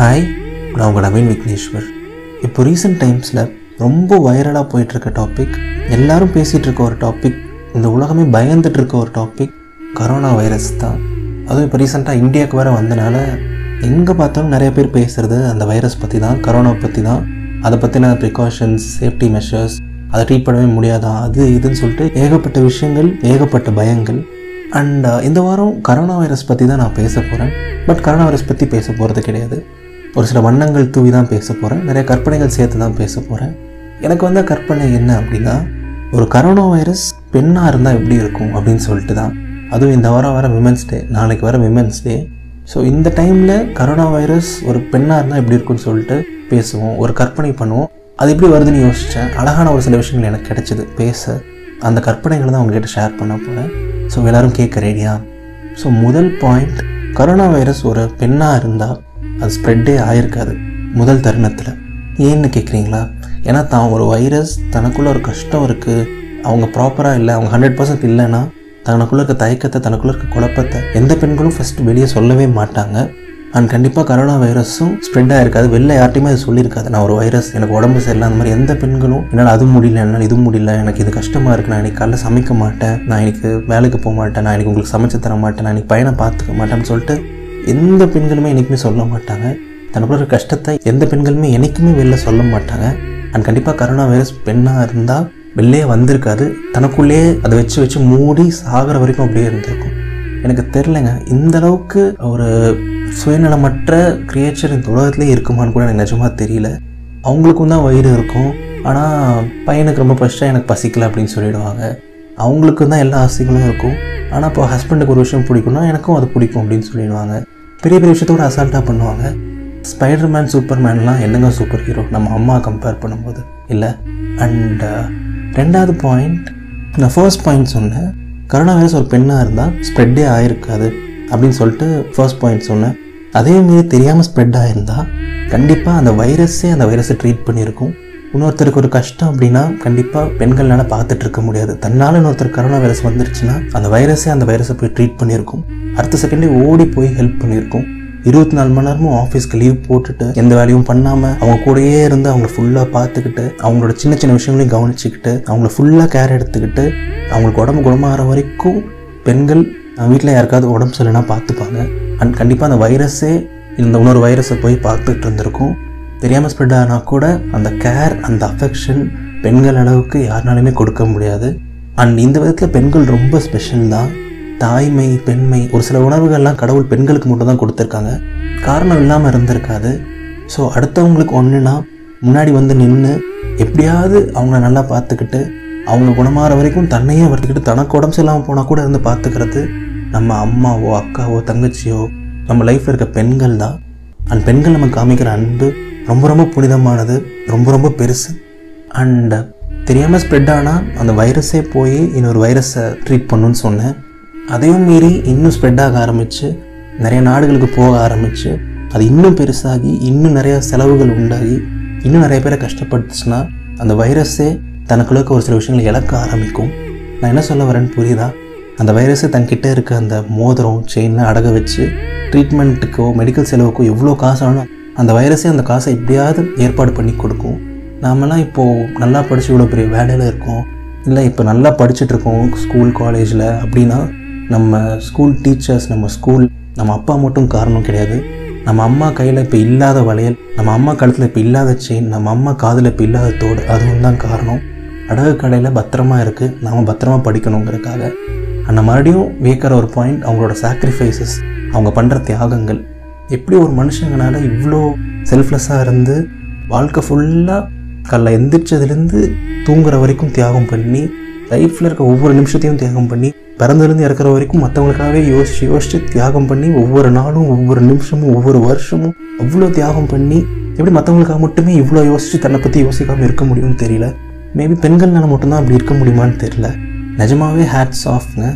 Hi நான் உங்கள் நவீன் விக்னேஸ்வர். இப்போ ரீசெண்ட் டைம்ஸில் ரொம்ப வைரலாக போயிட்டுருக்க டாபிக் எல்லாரும் பேசிகிட்டு இருக்க ஒரு டாபிக் இந்த உலகமே பயந்துட்டு இருக்க ஒரு டாபிக் கரோனா வைரஸ் தான். அதுவும் இப்போ ரீசெண்டாக இந்தியாவுக்கு வர வந்தனால எங்கே பார்த்தாலும் நிறைய பேர் பேசுகிறது அந்த வைரஸ் பற்றி தான் கரோனா பற்றி தான் அதை பற்றின ப்ரிகாஷன்ஸ் சேஃப்டி மெஷர்ஸ் அதை ட்ரீட் பண்ணவே முடியாதா? அது இதுன்னு சொல்லிட்டு ஏகப்பட்ட விஷயங்கள் ஏகப்பட்ட பயங்கள். அண்ட் இந்த வாரம் கரோனா வைரஸ் பற்றி தான் நான் பேச போகிறேன் பட் கரோனா வைரஸ் பற்றி பேச போகிறது கிடையாது. ஒரு சில வண்ணங்கள் தூவி தான் பேச போகிறேன் நிறைய கற்பனைகள் சேர்த்து தான் பேச போகிறேன் எனக்கு வந்த கற்பனை என்ன அப்படின்னா ஒரு கரோனா வைரஸ் பெண்ணாக இருந்தால் எப்படி இருக்கும் அப்படின்னு சொல்லிட்டு தான். அதுவும் இந்த வாரம் வர விமென்ஸ் டே நாளைக்கு வர விமென்ஸ் டே ஸோ இந்த டைமில் கரோனா வைரஸ் ஒரு பெண்ணாக இருந்தால் எப்படி இருக்கும்னு சொல்லிட்டு பேசுவோம். ஒரு கற்பனை பண்ணுவோம். அது எப்படி வருதுன்னு யோசித்தேன் அழகான ஒரு சில விஷயங்கள் எனக்கு கிடச்சிது. பேச. அந்த கற்பனைகளை தான் உங்ககிட்ட ஷேர் பண்ண போகிறேன் ஸோ எல்லோரும் கேட்க ரெடியா ஸோ முதல் பாயிண்ட் கரோனா வைரஸ் ஒரு பெண்ணாக இருந்தால் அது ஸ்ப்ரெட்டே ஆயிருக்காது. முதல் தருணத்தில். ஏன்னு கேட்குறீங்களா ஏன்னா தான் ஒரு வைரஸ் தனக்குள்ளே ஒரு கஷ்டம் இருக்குது அவங்க ப்ராப்பராக இல்லை அவங்க ஹண்ட்ரட் பர்சன்ட் இல்லைன்னா தனக்குள்ளே இருக்க தயக்கத்தை தனக்குள்ளே இருக்க குழப்பத்தை எந்த பெண்களும் ஃபஸ்ட்டு வெளியே சொல்லவே மாட்டாங்க. அண்ட் கண்டிப்பாக கரோனா வைரஸும் ஸ்ப்ரெட் ஆகிருக்காது வெளில யார்ட்டையுமே அது சொல்லியிருக்காது. நான் ஒரு வைரஸ் எனக்கு உடம்பு சரியில்லை அந்த மாதிரி எந்த பெண்களும் என்னால் அது முடியல என்னால் இது முடியல எனக்கு இது கஷ்டமாக இருக்குது நான் இன்னைக்கு காலைல சமைக்க மாட்டேன் நான் இன்னைக்கு வேலைக்கு போக மாட்டேன் நான் இன்னைக்கு உங்களுக்கு சமைச்சு தர மாட்டேன் நான் இன்னைக்கு பையனை பார்த்துக்க மாட்டேன்னு சொல்லிட்டு எந்த பெண்களுமே என்றைக்குமே சொல்ல மாட்டாங்க. தனக்குள்ள இருக்க கஷ்டத்தை எந்த பெண்களுமே என்றைக்குமே வெளில சொல்ல மாட்டாங்க. அண்ட் கண்டிப்பாக கரோனா வைரஸ் பெண்ணாக இருந்தால் வெளிலே வந்திருக்காது. தனக்குள்ளேயே அதை வச்சு வச்சு மூடி சாகிற வரைக்கும் அப்படியே இருந்திருக்கும். எனக்கு தெரிலங்க இந்த அளவுக்கு ஒரு சுயநலமற்ற கிரியேச்சர் இந்த உலகத்துலேயே இருக்குமான்னு கூட எனக்கு நிஜமாக தெரியல. அவங்களுக்கும் தான் வயிறு இருக்கும். ஆனால் பையனுக்கு ரொம்ப ஃபஸ்ட்டாக எனக்கு பசிக்கல அப்படின்னு சொல்லிடுவாங்க. அவங்களுக்கும் தான் எல்லா ஆசைகளும் இருக்கும். ஆனால் இப்போ ஹஸ்பண்டுக்கு ஒரு விஷயம் பிடிக்கும்னா எனக்கும் அது பிடிக்கும் அப்படின்னு சொல்லிடுவாங்க. பெரிய பெரிய விஷயத்தோட அசால்ட்டாக பண்ணுவாங்க. ஸ்பைடர் மேன் சூப்பர் மேன்லாம் என்னங்க சூப்பர் ஹீரோ நம்ம அம்மா கம்பேர் பண்ணும்போது. இல்லை. அண்ட் uh, ரெண்டாவது பாயிண்ட் நான் ஃபர்ஸ்ட் பாயிண்ட் சொன்னேன். கரோனா வைரஸ் ஒரு பெண்ணாக இருந்தால் ஸ்ப்ரெட்டே ஆகிருக்காது அப்படின்னு சொல்லிட்டு ஃபர்ஸ்ட் பாயிண்ட் சொன்னேன். அதே மாரி தெரியாமல் ஸ்ப்ரெட் ஆகிருந்தால் கண்டிப்பாக அந்த வைரஸே அந்த வைரஸை ட்ரீட் பண்ணியிருக்கும். இன்னொருத்தருக்கு ஒரு கஷ்டம் அப்படின்னா கண்டிப்பாக பெண்கள்னால பார்த்துட்டு இருக்க முடியாது. தன்னால் இன்னொருத்தர் கரோனா வைரஸ் வந்துருச்சுன்னா அந்த வைரஸே அந்த வைரஸை போய் ட்ரீட் பண்ணியிருக்கும். அடுத்த செகண்டே ஓடி போய் ஹெல்ப் பண்ணியிருக்கும். இருபத்தி நாலு மணி நேரமும் ஆஃபீஸ்க்கு லீவ் போட்டுட்டு எந்த வேலையும் பண்ணாமல் அவங்க கூடயே இருந்து அவங்கள ஃபுல்லாக பார்த்துக்கிட்டு அவங்களோட சின்ன சின்ன விஷயங்களையும் கவனிச்சுக்கிட்டு அவங்கள ஃபுல்லாக கேர் எடுத்துக்கிட்டு அவங்களுக்கு உடம்பு குணமாகிற வரைக்கும் பெண்கள் வீட்டில் யாருக்காவது உடம்பு சரியில்லைனா பார்த்துப்பாங்க. அண்ட் கண்டிப்பாக அந்த வைரஸே இந்த இன்னொரு வைரஸை போய் பார்த்துக்கிட்டு இருந்திருக்கும். தெரியாமல் ஸ்ப்ரெட் ஆனால் கூட அந்த கேர் அந்த அஃபெக்ஷன் பெண்கள் அளவுக்கு யாருனாலுமே கொடுக்க முடியாது. அண்ட் இந்த விதத்தில் பெண்கள் ரொம்ப ஸ்பெஷல் தான். தாய்மை பெண்மை ஒரு சில உணர்வுகள்லாம் கடவுள் பெண்களுக்கு மட்டும் தான் கொடுத்துருக்காங்க. காரணம் இல்லாமல் இருந்திருக்காது. ஸோ அடுத்தவங்களுக்கு ஒன்றுனா முன்னாடி வந்து நின்று எப்படியாவது அவங்கள நல்லா பார்த்துக்கிட்டு அவங்க குணமாற வரைக்கும் தன்னையே வறுத்துக்கிட்டு தனக்கு உடம்பு சரியில்லாமல் போனால் கூட இருந்து பார்த்துக்கிறது நம்ம அம்மாவோ அக்காவோ தங்கச்சியோ நம்ம லைஃப்பில் இருக்க பெண்கள் தான். அண்ட் பெண்கள் நம்ம காமிக்கிற அன்பு ரொம்ப ரொம்ப புனிதமானது ரொம்ப ரொம்ப பெருசு. அண்ட் தெரியாமல் ஸ்ப்ரெட் ஆனால் அந்த வைரஸே போய் இன்னொரு வைரஸை ட்ரீட் பண்ணுன்னு சொன்னேன். அதையும் மீறி இன்னும் ஸ்ப்ரெட் ஆக ஆரம்பித்து நிறைய நாடுகளுக்கு போக ஆரம்பித்து அது இன்னும் பெருசாகி இன்னும் நிறைய செலவுகள் உண்டாகி இன்னும் நிறைய பேரை கஷ்டப்பட்டுச்சுன்னா அந்த வைரஸே தனக்குள்ளுக்கு ஒரு சில விஷயங்களை இழக்க ஆரம்பிக்கும். நான் என்ன சொல்ல வரேன்னு புரியுதா? அந்த வைரஸை தன்கிட்ட இருக்க அந்த மோதிரம் செயின்னு அடக வச்சு ட்ரீட்மெண்ட்டுக்கோ மெடிக்கல் செலவுக்கோ எவ்வளோ காசு ஆனாலும் அந்த வைரஸே அந்த காசை எப்படியாவது ஏற்பாடு பண்ணி கொடுக்கும். நாமெல்லாம் இப்போது நல்லா படித்து இவ்வளோ பெரிய வேலையில் இருக்கோம். இல்லை இப்போ நல்லா படிச்சுட்ருக்கோம் ஸ்கூல் காலேஜில் அப்படின்னா நம்ம ஸ்கூல் டீச்சர்ஸ் நம்ம ஸ்கூல் நம்ம அப்பா மட்டும் காரணம் கிடையாது. நம்ம அம்மா கையில் இப்போ இல்லாத வளையல் நம்ம அம்மா கழுத்தில் இப்போ இல்லாத செயின் நம்ம அம்மா காதில் இப்போ இல்லாத தோடு அதுவும் தான் காரணம். அடகு கடையில் பத்திரமா இருக்குது நாம் பத்திரமா படிக்கணுங்கிறதுக்காக. அந்த மறுபடியும் வியக்கிற ஒரு பாயிண்ட் அவங்களோட சாக்ரிஃபைசஸ் அவங்க பண்ணுற தியாகங்கள். எப்படி ஒரு மனுஷங்களால் இவ்வளோ செல்ஃப்லெஸ்ஸாக இருந்து வாழ்க்கை ஃபுல்லாக காலைல எந்திரிச்சதுலேருந்து தூங்குற வரைக்கும் தியாகம் பண்ணி லைஃப்பில் இருக்க ஒவ்வொரு நிமிஷத்தையும் தியாகம் பண்ணி பிறந்ததுலேருந்து இறக்குற வரைக்கும் மற்றவங்களுக்காகவே யோசிச்சு யோசிச்சு தியாகம் பண்ணி ஒவ்வொரு நாளும் ஒவ்வொரு நிமிஷமும் ஒவ்வொரு வருஷமும் அவ்வளோ தியாகம் பண்ணி எப்படி மற்றவங்களுக்காக மட்டுமே இவ்வளோ யோசித்து தன்னை பற்றி யோசிக்காமல் இருக்க முடியும்னு தெரியல. மேபி பெண்கள்னால மட்டும்தான் அப்படி இருக்க முடியுமான்னு தெரியல. நிஜமாவே ஹேட்ஸ் ஆஃப்ங்க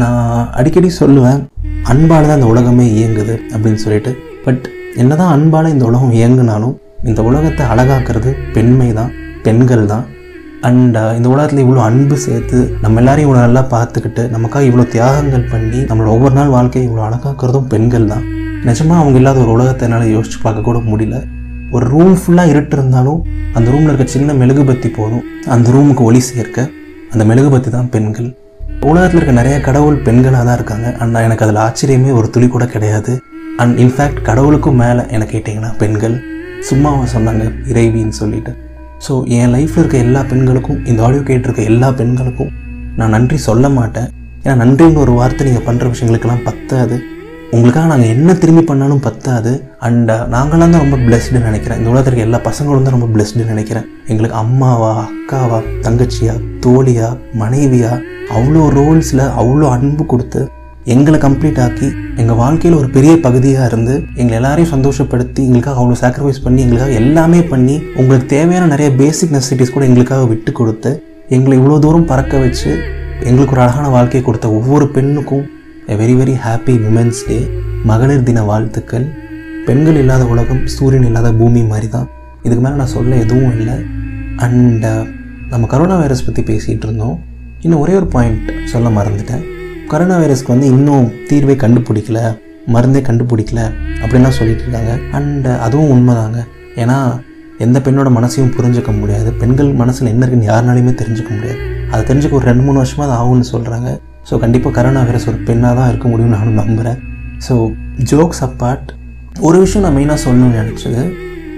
நான் அடிக்கடி சொல்லுவேன் அன்பால் தான் இந்த உலகமே இயங்குது அப்படின்னு சொல்லிட்டு. பட் என்னதான் அன்பால் இந்த உலகம் இயங்குனாலும் இந்த உலகத்தை அழகாக்குறது பெண்மை தான் பெண்கள் தான். அண்ட் uh, இந்த உலகத்தில் இவ்வளோ அன்பு சேர்த்து நம்ம எல்லாரையும் இவ்வளோ நல்லா பார்த்துக்கிட்டு நமக்காக இவ்வளோ தியாகங்கள் பண்ணி நம்மளோட ஒவ்வொரு நாள் வாழ்க்கையை இவ்வளோ அழகாக்குறதும் பெண்கள் தான். நிஜமாக அவங்க இல்லாத ஒரு உலகத்தை என்னால் யோசிச்சு பார்க்க கூட முடியல. ஒரு ரூம் ஃபுல்லாக இருட்டு இருந்தாலும் அந்த ரூமில் இருக்க சின்ன மெழுகுபத்தி போதும். அந்த ரூமுக்கு ஒளி சேர்க்க அந்த மெழுகுபத்தி தான் பெண்கள். உலகத்தில் இருக்க நிறைய கடவுள் பெண்களாக தான் இருக்காங்க. ஆனால் எனக்கு அதில் ஆச்சரியமே ஒரு துளி கூட கிடையாது. அண்ட் இன்ஃபேக்ட் கடவுளுக்கும் மேலே என்ன கேட்டிங்கன்னா பெண்கள். சும்மாவா சொன்னாங்க இறைவின்னு சொல்லிட்டு. ஸோ என் லைஃப்பில் இருக்க எல்லா பெண்களுக்கும் இந்த ஆடியோ கேட்டிருக்க எல்லா பெண்களுக்கும் நான் நன்றி சொல்ல மாட்டேன். ஏன்னா நன்றின்னு ஒரு வார்த்தை நீங்கள் பண்ணுற விஷயங்களுக்கெல்லாம் பத்தாது. உங்களுக்காக நாங்கள் என்ன திரும்பி பண்ணாலும் பத்தாது. அண்ட் uh, நாங்களாம் தான் ரொம்ப பிளெஸ்டுன்னு நினைக்கிறேன். இந்த உலகத்தில் இருக்க எல்லா பசங்களும் தான் ரொம்ப பிளெஸ்டுன்னு நினைக்கிறேன். எங்களுக்கு அம்மாவா அக்காவா தங்கச்சியா தோழியா மனைவியா அவ்வளோ ரோல்ஸில் அவ்வளோ அன்பு கொடுத்து எங்களை கம்ப்ளீட் ஆக்கி எங்கள் வாழ்க்கையில் ஒரு பெரிய பகுதியாக இருந்து எங்களை எல்லாரையும் சந்தோஷப்படுத்தி எங்களுக்காக அவ்வளோ சாக்ரிஃபைஸ் பண்ணி எங்களுக்காக எல்லாமே பண்ணி உங்களுக்கு தேவையான நிறைய பேசிக் நெசசிட்டிஸ் கூட எங்களுக்காக விட்டு கொடுத்து எங்களை இவ்வளோ தூரம் பறக்க வச்சு எங்களுக்கு ஒரு அழகான வாழ்க்கையை கொடுத்த ஒவ்வொரு பெண்ணுக்கும் a very very happy women's day மகளிர் தின வாழ்த்துக்கள். பெண்கள் இல்லாத உலகம் சூரியன் இல்லாத பூமி மாதிரி தான் இதுக்கு மேலே நான் சொல்ல எதுவும் இல்லை. அண்ட் uh, நம்ம கரோனா வைரஸ் பற்றி பேசிகிட்டு இருந்தோம். இன்னும் ஒரே ஒரு பாயிண்ட் சொல்ல மறந்துட்டேன். கரோனா வைரஸ்க்கு வந்து இன்னும் தீர்வே கண்டுபிடிக்கல மருந்தே கண்டுபிடிக்கல அப்படின்லாம் சொல்லிட்டு இருக்காங்க. அண்ட் uh, அதுவும் உண்மைதாங்க. ஏன்னா எந்த பெண்ணோட மனசையும் புரிஞ்சுக்க முடியாது. பெண்கள் மனசில் என்ன இருக்குன்னு யாருனாலையுமே தெரிஞ்சுக்க முடியாது. அதை தெரிஞ்சுக்க ஒரு ரெண்டு மூணு வருஷமாக அது ஆகும்னு சொல்கிறாங்க ஸோ கண்டிப்பாக கரோனா வைரஸ் ஒரு பெண்ணாக தான் இருக்க முடியும்னு நானும் நம்புகிறேன் ஸோ ஜோக்ஸ் அப்பார்ட் ஒரு விஷயம் நான் மெயினாக சொல்லணும்னு நினச்சது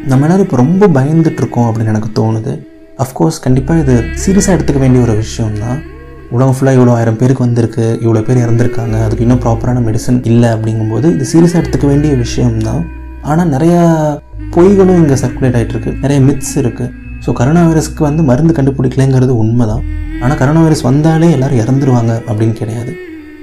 நம்ம எல்லோரும் இப்போ ரொம்ப பயந்துட்டுருக்கோம் அப்படின்னு எனக்கு தோணுது. அஃப்கோர்ஸ் கண்டிப்பாக இது சீரியஸாக எடுத்துக்க வேண்டிய ஒரு விஷயம் தான் உலகம் ஃபுல்லாக இவ்வளோ ஆயிரம் பேருக்கு வந்திருக்கு இவ்வளோ பேர் இறந்துருக்காங்க அதுக்கு இன்னும் ப்ராப்பரான மெடிசன் இல்லை அப்படிங்கும்போது இது சீரியஸாக எடுத்துக்க வேண்டிய விஷயம்தான். ஆனால் நிறையா பொய்களும் இங்கே சர்க்குலேட் ஆகிட்டு இருக்கு. நிறைய மித்ஸ் இருக்குது ஸோ கரோனா வைரஸ்க்கு வந்து மருந்து கண்டுபிடிக்கலைங்கிறது உண்மை தான் ஆனால் கரோனா வைரஸ் வந்தாலே எல்லோரும் இறந்துருவாங்க அப்படின்னு கிடையாது.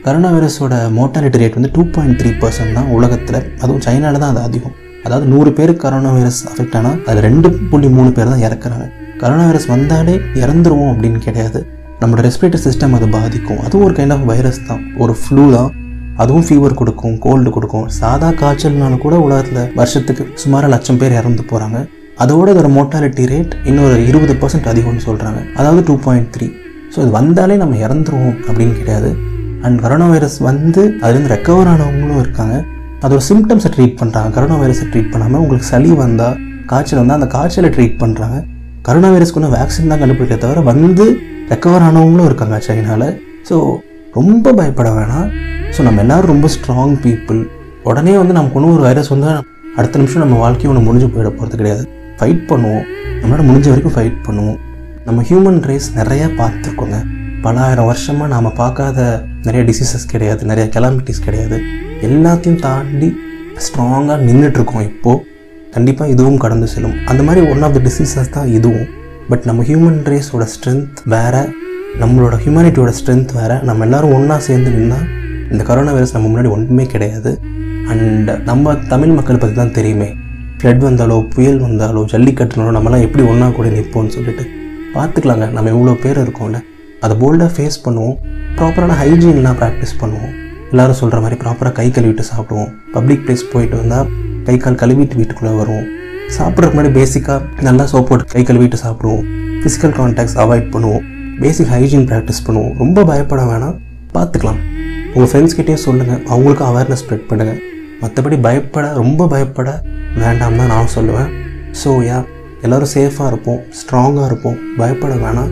கரோனா வைரஸோட மோர்டாலிட்டி ரேட் வந்து டூ பாயிண்ட் த்ரீ பர்சன்ட் தான் உலகத்தில். அதுவும் சைனாவில் தான் அது அதிகம். அதாவது நூறு பேருக்கு கரோனா வைரஸ் அஃபெக்ட் ஆனால் அது ரெண்டு புள்ளி மூணு பேர் தான் இறக்குறாங்க. கரோனா வைரஸ் வந்தாலே இறந்துருவோம் அப்படின்னு கிடையாது. நம்மளோட ரெஸ்பிரேட்டரி சிஸ்டம் அது பாதிக்கும். அதுவும் ஒரு கைண்ட் ஆஃப் வைரஸ் தான். ஒரு ஃப்ளூ தான். அதுவும் ஃபீவர் கொடுக்கும் கோல்டு கொடுக்கும். சாதா காய்ச்சல்னாலும் கூட உலகத்தில் வருஷத்துக்கு சுமார் லட்சம் பேர் இறந்து போகிறாங்க அதோட அதோட மோட்டாலிட்டி ரேட் இன்னொரு இருபது பர்சன்ட் அதிகம்னு சொல்கிறாங்க அதாவது டூ பாயிண்ட் த்ரீ ஸோ இது வந்தாலே நம்ம இறந்துருவோம் அப்படின்னு கிடையாது. அண்ட் கரோனா வைரஸ் வந்து அதுலேருந்து ரெக்கவர் ஆனவங்களும் இருக்காங்க. அதோட சிம்டம்ஸை ட்ரீட் பண்ணுறாங்க கரோனா வைரஸை ட்ரீட் பண்ணாமல் உங்களுக்கு சளி வந்தால் காய்ச்சல் வந்தால் அந்த காய்ச்சலை ட்ரீட் பண்ணுறாங்க கரோனா வைரஸ்க்கு ஒன்றும் வேக்சின் தான் கண்டுபிடிக்க தவிர வந்து ரெக்கவர் ஆனவங்களும் இருக்காங்க சைனாவில் ஸோ ரொம்ப பயப்பட வேணாம். ஸோ நம்ம எல்லோரும் ரொம்ப ஸ்ட்ராங் பீப்புள் உடனே வந்து நமக்கு ஒன்றும் ஒரு வைரஸ் வந்தால் அடுத்த நிமிஷம் நம்ம வாழ்க்கையை ஒன்று முடிஞ்சு போயிட போகிறது கிடையாது. ஃபைட் பண்ணுவோம். நம்மளால் முடிஞ்ச வரைக்கும் ஃபைட் பண்ணுவோம். நம்ம ஹியூமன் ரேஸ் நிறையா பார்த்துருக்கோங்க. பல ஆயிரம் வருஷமாக நாம் பார்க்காத நிறைய டிசீசஸ் கிடையாது நிறைய கெலாமிட்டிஸ் கிடையாது. எல்லாத்தையும் தாண்டி ஸ்ட்ராங்காக நின்றுட்டுருக்கோம் இப்போது கண்டிப்பாக இதுவும் கடந்து செல்லும். அந்த மாதிரி ஒன் ஆஃப் த டிசீசஸ் தான் இதுவும். பட் நம்ம ஹியூமன் ரேஸோட ஸ்ட்ரென்த் வேறு நம்மளோட ஹியூமனிட்டியோட ஸ்ட்ரென்த் வேறு. நம்ம எல்லோரும் ஒன்றா சேர்ந்து நின்னால் இந்த கரோனா வைரஸ் நம்ம முன்னாடி ஒன்றுமே கிடையாது. அண்ட் நம்ம தமிழ் மக்கள் பற்றி தான் தெரியுமே. ஃப்ளட் வந்தாலோ புயல் வந்தாலோ ஜல்லிக்கட்டுனாலோ நம்மலாம் எப்படி ஒன்றா கூட நிற்போம்னு சொல்லிட்டு பார்த்துக்கலாங்க. நம்ம இவ்வளோ பேர் இருக்கோம்ல. அதை போல்டாக ஃபேஸ் பண்ணுவோம். ப்ராப்பரான ஹைஜீன்லாம் ப்ராக்டிஸ் பண்ணுவோம். எல்லோரும் சொல்கிற மாதிரி ப்ராப்பராக கை கழுவிட்டு சாப்பிடுவோம். பப்ளிக் பிளேஸ் போயிட்டு வந்தால் கை கால் கழுவிட்டு வீட்டுக்குள்ளே வருவோம். சாப்பிட்றதுக்கு முன்னாடி பேசிக்காக நல்லா சோப் போட்டு கை கழுவிட்டு சாப்பிடுவோம். ஃபிசிக்கல் கான்டாக்ட்ஸ் அவாய்ட் பண்ணுவோம். பேசிக் ஹைஜீன் ப்ராக்டிஸ் பண்ணுவோம். ரொம்ப பயப்பட வேணாம். பார்த்துக்கலாம். உங்கள் ஃப்ரெண்ட்ஸ்கிட்டே சொல்லுங்கள் அவங்களுக்கும் அவேர்னஸ் ஸ்ப்ரெட் பண்ணுங்கள் மற்றபடி பயப்பட ரொம்ப பயப்பட வேண்டாம் தான் நான் சொல்லுவேன். ஸோ யா எல்லோரும் சேஃபாக இருப்போம் ஸ்ட்ராங்காக இருப்போம் பயப்பட வேணாம்.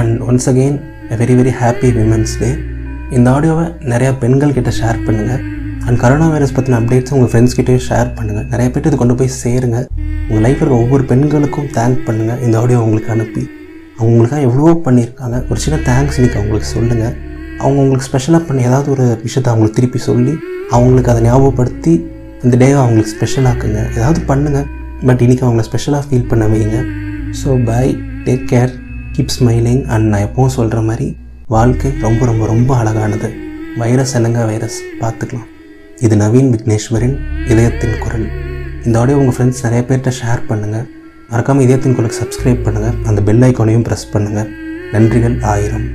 And once again a very very happy women's day இந்த ஆடியோவை நிறையா பெண்கள் கிட்ட ஷேர் பண்ணுங்கள் அண்ட் கரோனா வைரஸ் பற்றின அப்டேட்ஸ் உங்கள் ஃப்ரெண்ட்ஸ் கிட்டேயும் ஷேர் பண்ணுங்கள் நிறைய பேர் இது கொண்டு போய் சேருங்க. உங்கள் லைஃப்பில் இருக்க ஒவ்வொரு பெண்களுக்கும் தேங்க் பண்ணுங்கள் இந்த ஆடியோ உங்களுக்கு அனுப்பி. அவங்களுக்காக எவ்வளோ எவ்வளவோ பண்ணியிருக்காங்க. ஒரு சின்ன தேங்க்ஸ் இன்றைக்கி அவங்களுக்கு சொல்லுங்கள் அவங்க உங்களுக்கு ஸ்பெஷலாக பண்ணி ஏதாவது ஒரு விஷயத்தை அவங்களுக்கு திருப்பி சொல்லி அவங்களுக்கு அதை ஞாபகப்படுத்தி இந்த டேவை அவங்களுக்கு ஸ்பெஷலாக்குங்க ஏதாவது பண்ணுங்கள் பட் இன்றைக்கி அவங்கள ஸ்பெஷலாக ஃபீல் பண்ண வைங்க. So bye take care keep smiling and நான் எப்பவும் சொல்கிற மாதிரி வாழ்க்கை ரொம்ப ரொம்ப ரொம்ப அழகானது. வைரஸ் என்னங்க வைரஸ்? பார்த்துக்கலாம். இது நவீன் விக்னேஸ்வரின் இதயத்தின் குரல். இந்த ஆடியோ உங்கள் ஃப்ரெண்ட்ஸ் நிறைய பேர்கிட்ட ஷேர் பண்ணுங்கள் மறக்காமல் இதயத்தின் குரலுக்கு சப்ஸ்கிரைப் பண்ணுங்கள் அந்த பெல் ஐக்கானையும் ப்ரெஸ் பண்ணுங்கள் நன்றிகள். ஆயிரம்.